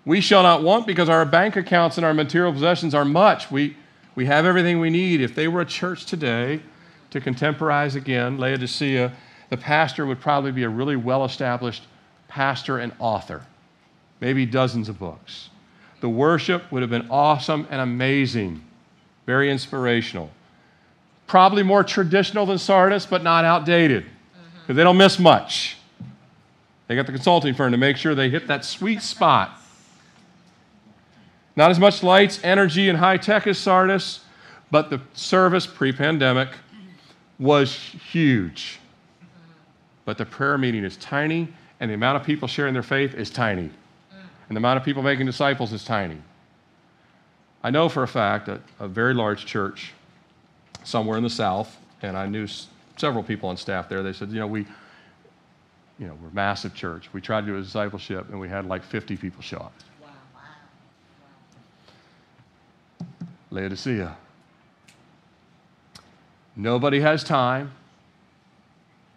We shall not want because our bank accounts and our material possessions are much. We, we have everything we need. If they were a church today, to contemporize again, Laodicea, the pastor would probably be a really well established pastor and author, maybe dozens of books. The worship would have been awesome and amazing, very inspirational. Probably more traditional than Sardis, but not outdated, because they don't miss much. They got the consulting firm to make sure they hit that sweet spot. Not as much lights, energy, and high tech as Sardis, but the service pre pandemic was huge. But the prayer meeting is tiny, and the amount of people sharing their faith is tiny. And the amount of people making disciples is tiny. I know for a fact that a very large church somewhere in the South, and I knew several people on staff there, they said, you know, we, you know, we're a massive church. We tried to do a discipleship, and we had like 50 people show up. Wow. Wow. Laodicea. Nobody has time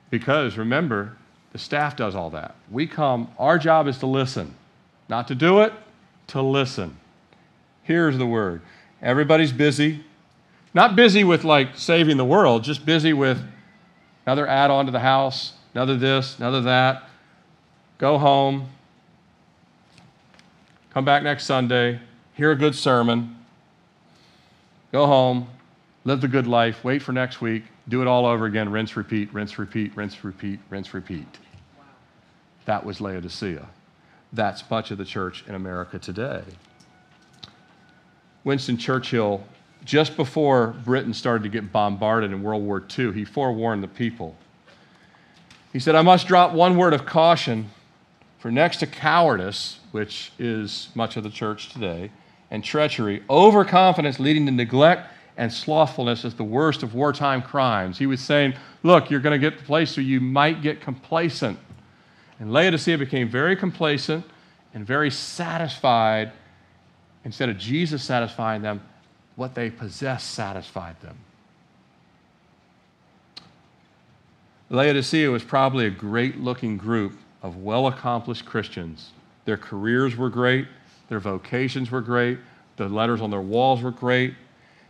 because remember, the staff does all that. We come, our job is to listen, not to do it, to listen. Here's the word everybody's busy. Not busy with like saving the world, just busy with another add on to the house, another this, another that. Go home. Come back next Sunday. Hear a good sermon. Go home. Live the good life. Wait for next week. Do it all over again. Rinse, repeat, rinse, repeat, rinse, repeat, rinse, repeat. Wow. That was Laodicea. That's much of the church in America today. Winston Churchill, just before Britain started to get bombarded in World War II, he forewarned the people he said, I must drop one word of caution, for next to cowardice, which is much of the church today, and treachery. Overconfidence leading to neglect and slothfulness is the worst of wartime crimes. He was saying, Look, you're going to get to the place where you might get complacent. And Laodicea became very complacent and very satisfied. Instead of Jesus satisfying them, what they possessed satisfied them. Laodicea was probably a great looking group of well accomplished Christians. Their careers were great, their vocations were great, the letters on their walls were great.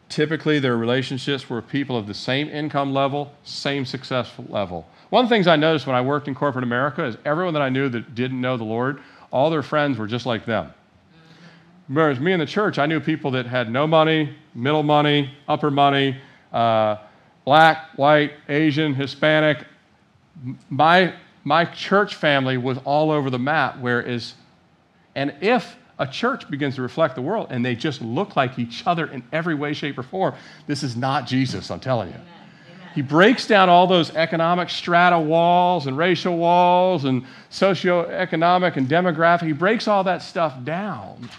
Typically, their relationships were people of the same income level, same successful level. One of the things I noticed when I worked in corporate America is everyone that I knew that didn't know the Lord, all their friends were just like them. Whereas me in the church, I knew people that had no money, middle money, upper money, uh, black, white, Asian, Hispanic. My, my church family was all over the map, whereas, and if a church begins to reflect the world and they just look like each other in every way, shape, or form, this is not Jesus, I'm telling you. Amen. He breaks down all those economic strata walls and racial walls and socioeconomic and demographic. He breaks all that stuff down.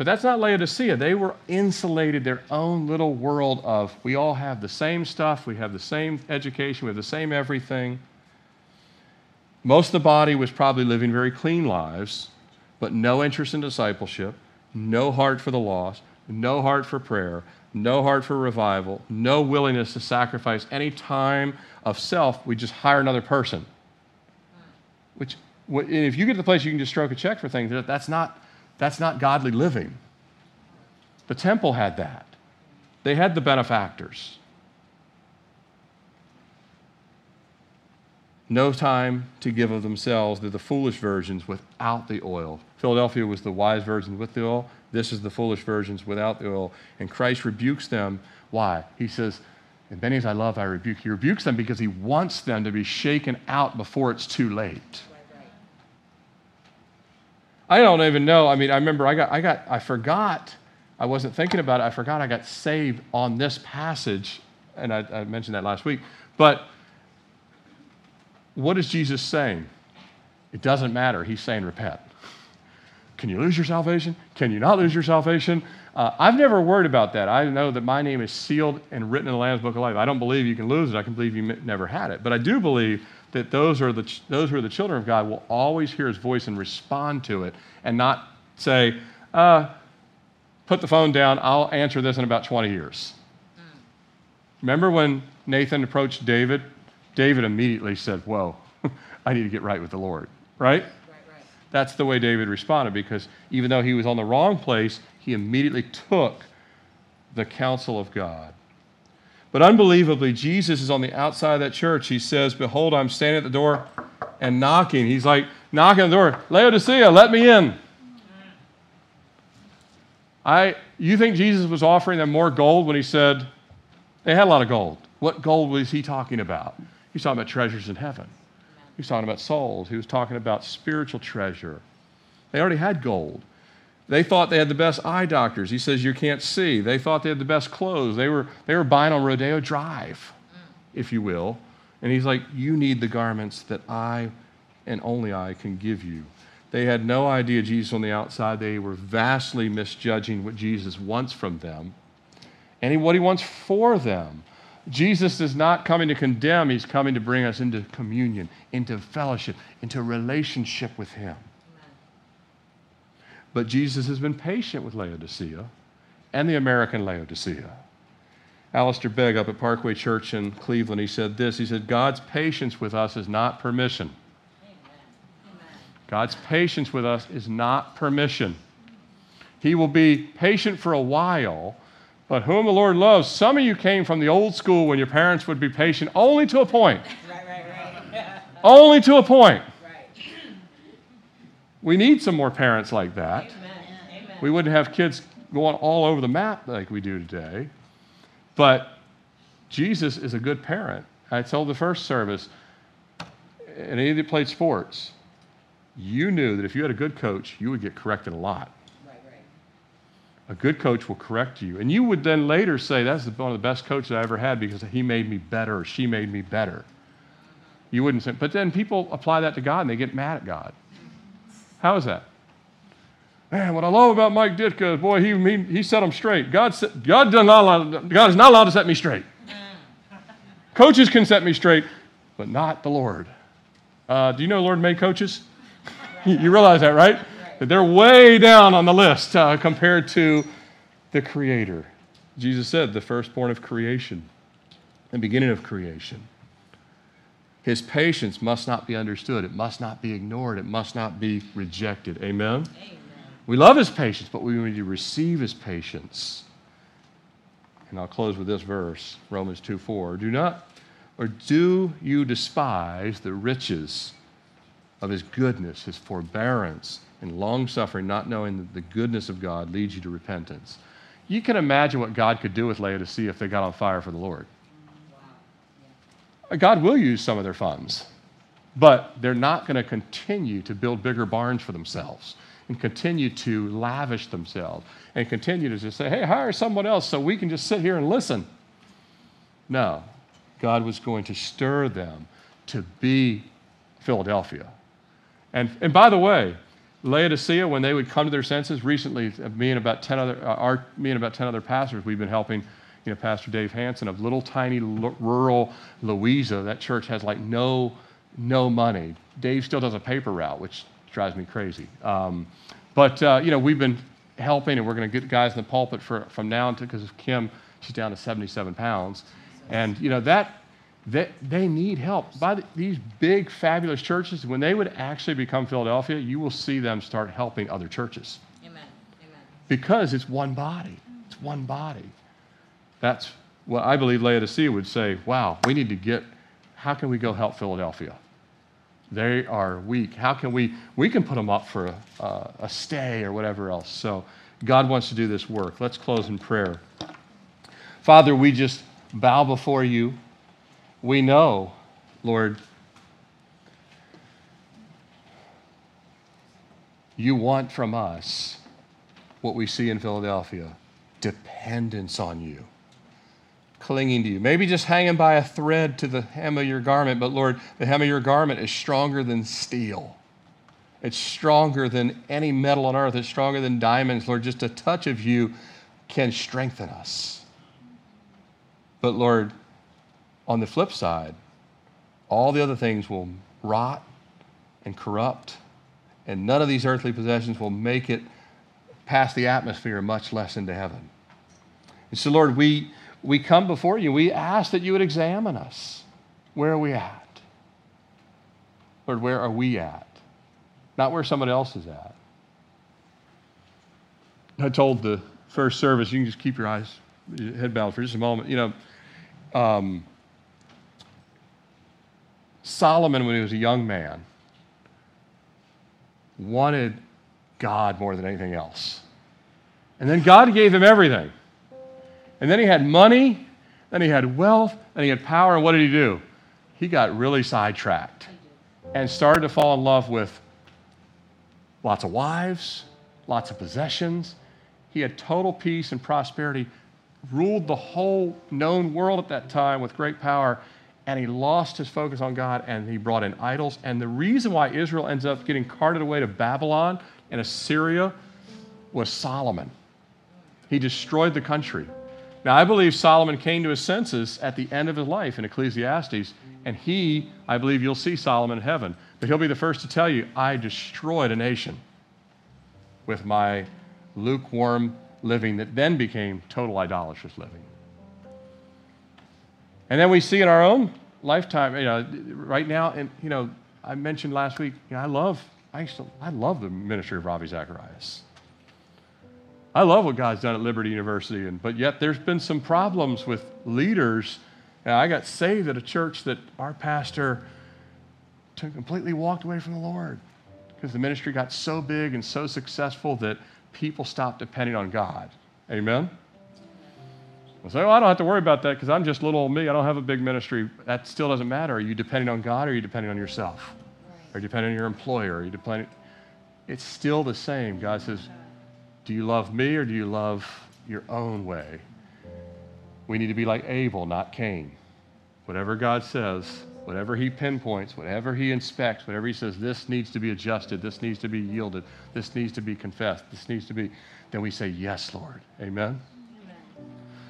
But that's not Laodicea. They were insulated their own little world of we all have the same stuff, we have the same education, we have the same everything. Most of the body was probably living very clean lives, but no interest in discipleship, no heart for the lost, no heart for prayer, no heart for revival, no willingness to sacrifice any time of self. We just hire another person. Which, if you get to the place you can just stroke a check for things, that's not that's not godly living. The temple had that, they had the benefactors. No time to give of themselves. They're the foolish virgins without the oil. Philadelphia was the wise virgins with the oil. This is the foolish virgins without the oil. And Christ rebukes them. Why? He says, And many as I love, I rebuke. He rebukes them because he wants them to be shaken out before it's too late. I don't even know. I mean, I remember I got, I got, I forgot. I wasn't thinking about it. I forgot I got saved on this passage, and I, I mentioned that last week. But what is Jesus saying? It doesn't matter. He's saying repent. Can you lose your salvation? Can you not lose your salvation? Uh, I've never worried about that. I know that my name is sealed and written in the Lamb's Book of Life. I don't believe you can lose it. I can believe you never had it. But I do believe that those, are the, those who are the children of God will always hear his voice and respond to it and not say, uh, put the phone down, I'll answer this in about 20 years. Mm. Remember when Nathan approached David? David immediately said, Whoa, *laughs* I need to get right with the Lord, right? right, right? That's the way David responded because even though he was on the wrong place, he immediately took the counsel of God. But unbelievably, Jesus is on the outside of that church. He says, Behold, I'm standing at the door and knocking. He's like, knocking on the door, Laodicea, let me in. I, you think Jesus was offering them more gold when he said, they had a lot of gold. What gold was he talking about? He's talking about treasures in heaven. He's talking about souls. He was talking about spiritual treasure. They already had gold. They thought they had the best eye doctors. He says you can't see. They thought they had the best clothes. They were, they were buying on Rodeo Drive, if you will. And he's like, You need the garments that I and only I can give you. They had no idea Jesus on the outside. They were vastly misjudging what Jesus wants from them and what he wants for them. Jesus is not coming to condemn, he's coming to bring us into communion, into fellowship, into relationship with him. But Jesus has been patient with Laodicea and the American Laodicea. Alistair Begg up at Parkway Church in Cleveland, he said this. He said, God's patience with us is not permission. God's patience with us is not permission. He will be patient for a while, but whom the Lord loves, some of you came from the old school when your parents would be patient only to a point. Right, right, right. *laughs* only to a point. We need some more parents like that. Amen. We wouldn't have kids going all over the map like we do today. But Jesus is a good parent. I told the first service, and any of you that played sports, you knew that if you had a good coach, you would get corrected a lot. Right, right. A good coach will correct you. And you would then later say, That's one of the best coaches I ever had because he made me better or she made me better. You wouldn't say, but then people apply that to God and they get mad at God. How is that? Man, what I love about Mike Ditka is, boy, he, he, he set them straight. God, set, God, does not allow, God is not allowed to set me straight. Coaches can set me straight, but not the Lord. Uh, do you know the Lord made coaches? *laughs* you realize that, right? That they're way down on the list uh, compared to the Creator. Jesus said, the firstborn of creation, the beginning of creation. His patience must not be understood. It must not be ignored. It must not be rejected. Amen? Amen. We love his patience, but we need to receive his patience. And I'll close with this verse, Romans 2 4. Do not, or do you despise the riches of his goodness, his forbearance, and long suffering, not knowing that the goodness of God leads you to repentance? You can imagine what God could do with Laodicea if they got on fire for the Lord. God will use some of their funds, but they're not going to continue to build bigger barns for themselves and continue to lavish themselves and continue to just say, hey, hire someone else so we can just sit here and listen. No, God was going to stir them to be Philadelphia. And, and by the way, Laodicea, when they would come to their senses, recently, me and about 10 other, uh, our, me and about 10 other pastors, we've been helping you know, Pastor Dave Hanson of little tiny l- rural Louisa. That church has like no, no money. Dave still does a paper route, which drives me crazy. Um, but, uh, you know, we've been helping and we're going to get guys in the pulpit for, from now until, because of Kim, she's down to 77 pounds. And, you know, that, they, they need help. By the, these big, fabulous churches, when they would actually become Philadelphia, you will see them start helping other churches. Amen. Amen. Because it's one body. It's one body. That's what I believe Laodicea would say, wow, we need to get, how can we go help Philadelphia? They are weak. How can we, we can put them up for a, a stay or whatever else. So God wants to do this work. Let's close in prayer. Father, we just bow before you. We know, Lord, you want from us what we see in Philadelphia dependence on you clinging to you. Maybe just hanging by a thread to the hem of your garment, but Lord, the hem of your garment is stronger than steel. It's stronger than any metal on earth. It's stronger than diamonds. Lord, just a touch of you can strengthen us. But Lord, on the flip side, all the other things will rot and corrupt, and none of these earthly possessions will make it past the atmosphere, much less into heaven. And so, Lord, we we come before you. We ask that you would examine us. Where are we at? Lord, where are we at? Not where somebody else is at. I told the first service, you can just keep your eyes, your head bowed for just a moment. You know, um, Solomon, when he was a young man, wanted God more than anything else. And then God gave him everything. And then he had money, then he had wealth, then he had power. And what did he do? He got really sidetracked and started to fall in love with lots of wives, lots of possessions. He had total peace and prosperity, ruled the whole known world at that time with great power, and he lost his focus on God and he brought in idols. And the reason why Israel ends up getting carted away to Babylon and Assyria was Solomon. He destroyed the country. Now, I believe Solomon came to his senses at the end of his life in Ecclesiastes, and he, I believe you'll see Solomon in heaven. But he'll be the first to tell you, I destroyed a nation with my lukewarm living that then became total idolatrous living. And then we see in our own lifetime, you know, right now, and you know, I mentioned last week, you know, I love, I, to, I love the ministry of Ravi Zacharias. I love what God's done at Liberty University, and, but yet there's been some problems with leaders. And I got saved at a church that our pastor completely walked away from the Lord because the ministry got so big and so successful that people stopped depending on God. Amen? I say, well, I don't have to worry about that because I'm just little old me. I don't have a big ministry. That still doesn't matter. Are you depending on God or are you depending on yourself? Are you depending on your employer? Are you depending? It's still the same. God says, do you love me or do you love your own way? We need to be like Abel, not Cain. Whatever God says, whatever he pinpoints, whatever he inspects, whatever he says, this needs to be adjusted, this needs to be yielded, this needs to be confessed, this needs to be, then we say, Yes, Lord. Amen? Amen.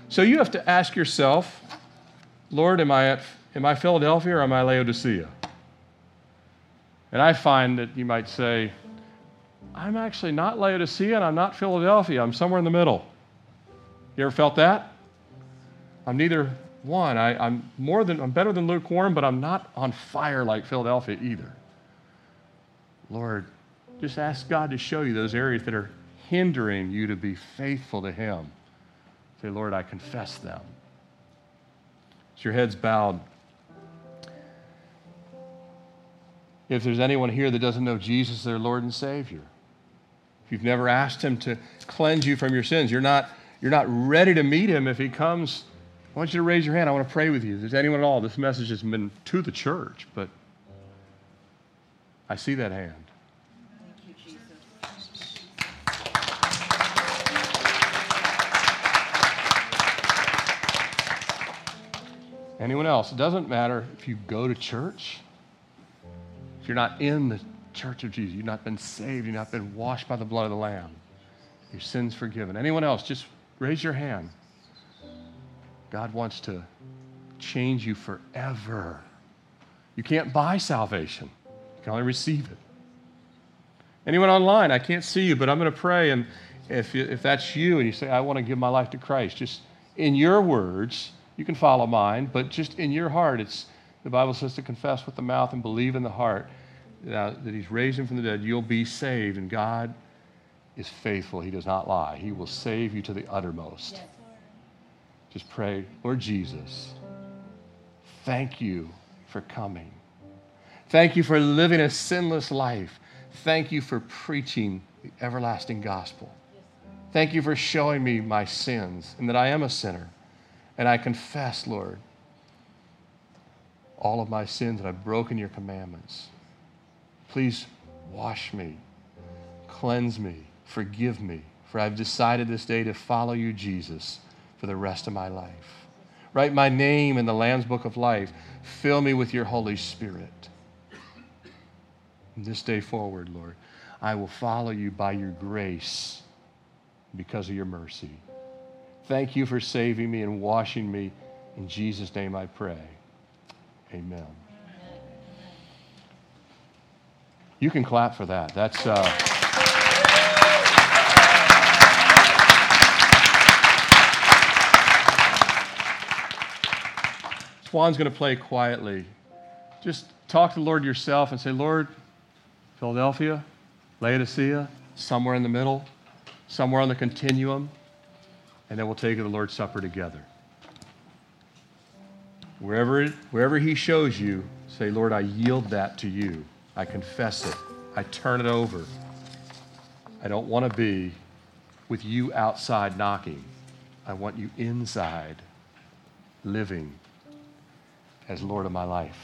So you have to ask yourself, Lord, am I at am I Philadelphia or am I Laodicea? And I find that you might say, I'm actually not Laodicea and I'm not Philadelphia. I'm somewhere in the middle. You ever felt that? I'm neither one. I, am more than I'm better than lukewarm, but I'm not on fire like Philadelphia either. Lord, just ask God to show you those areas that are hindering you to be faithful to Him. Say, Lord, I confess them. As your head's bowed, if there's anyone here that doesn't know Jesus their Lord and Savior, you've never asked Him to cleanse you from your sins, you're not, you're not ready to meet Him if He comes I want you to raise your hand. I want to pray with you. If there's anyone at all, this message has been to the church, but I see that hand. Anyone else? It doesn't matter if you go to church, if you're not in the church of Jesus, you've not been saved, you've not been washed by the blood of the Lamb, your sins forgiven. Anyone else? Just raise your hand. God wants to change you forever. You can't buy salvation, you can only receive it. Anyone online, I can't see you, but I'm going to pray. And if, if that's you and you say, I want to give my life to Christ, just in your words, you can follow mine, but just in your heart, it's the Bible says to confess with the mouth and believe in the heart that, He's raised Him from the dead, you'll be saved. And God is faithful, He does not lie. He will save you to the uttermost. Yes. Just pray, Lord Jesus, thank you for coming. Thank you for living a sinless life. Thank you for preaching the everlasting gospel. Thank you for showing me my sins and that I am a sinner. And I confess, Lord, all of my sins and I've broken your commandments. Please wash me, cleanse me, forgive me, for I've decided this day to follow you, Jesus for the rest of my life. Write my name in the Lamb's Book of Life. Fill me with your Holy Spirit. This day forward, Lord, I will follow you by your grace because of your mercy. Thank you for saving me and washing me. In Jesus' name I pray. Amen. You can clap for that. That's. Uh, Juan's going to play quietly. Just talk to the Lord yourself and say, Lord, Philadelphia, Laodicea, somewhere in the middle, somewhere on the continuum, and then we'll take the Lord's Supper together. Wherever, wherever He shows you, say, Lord, I yield that to you. I confess it. I turn it over. I don't want to be with you outside knocking. I want you inside living as Lord of my life.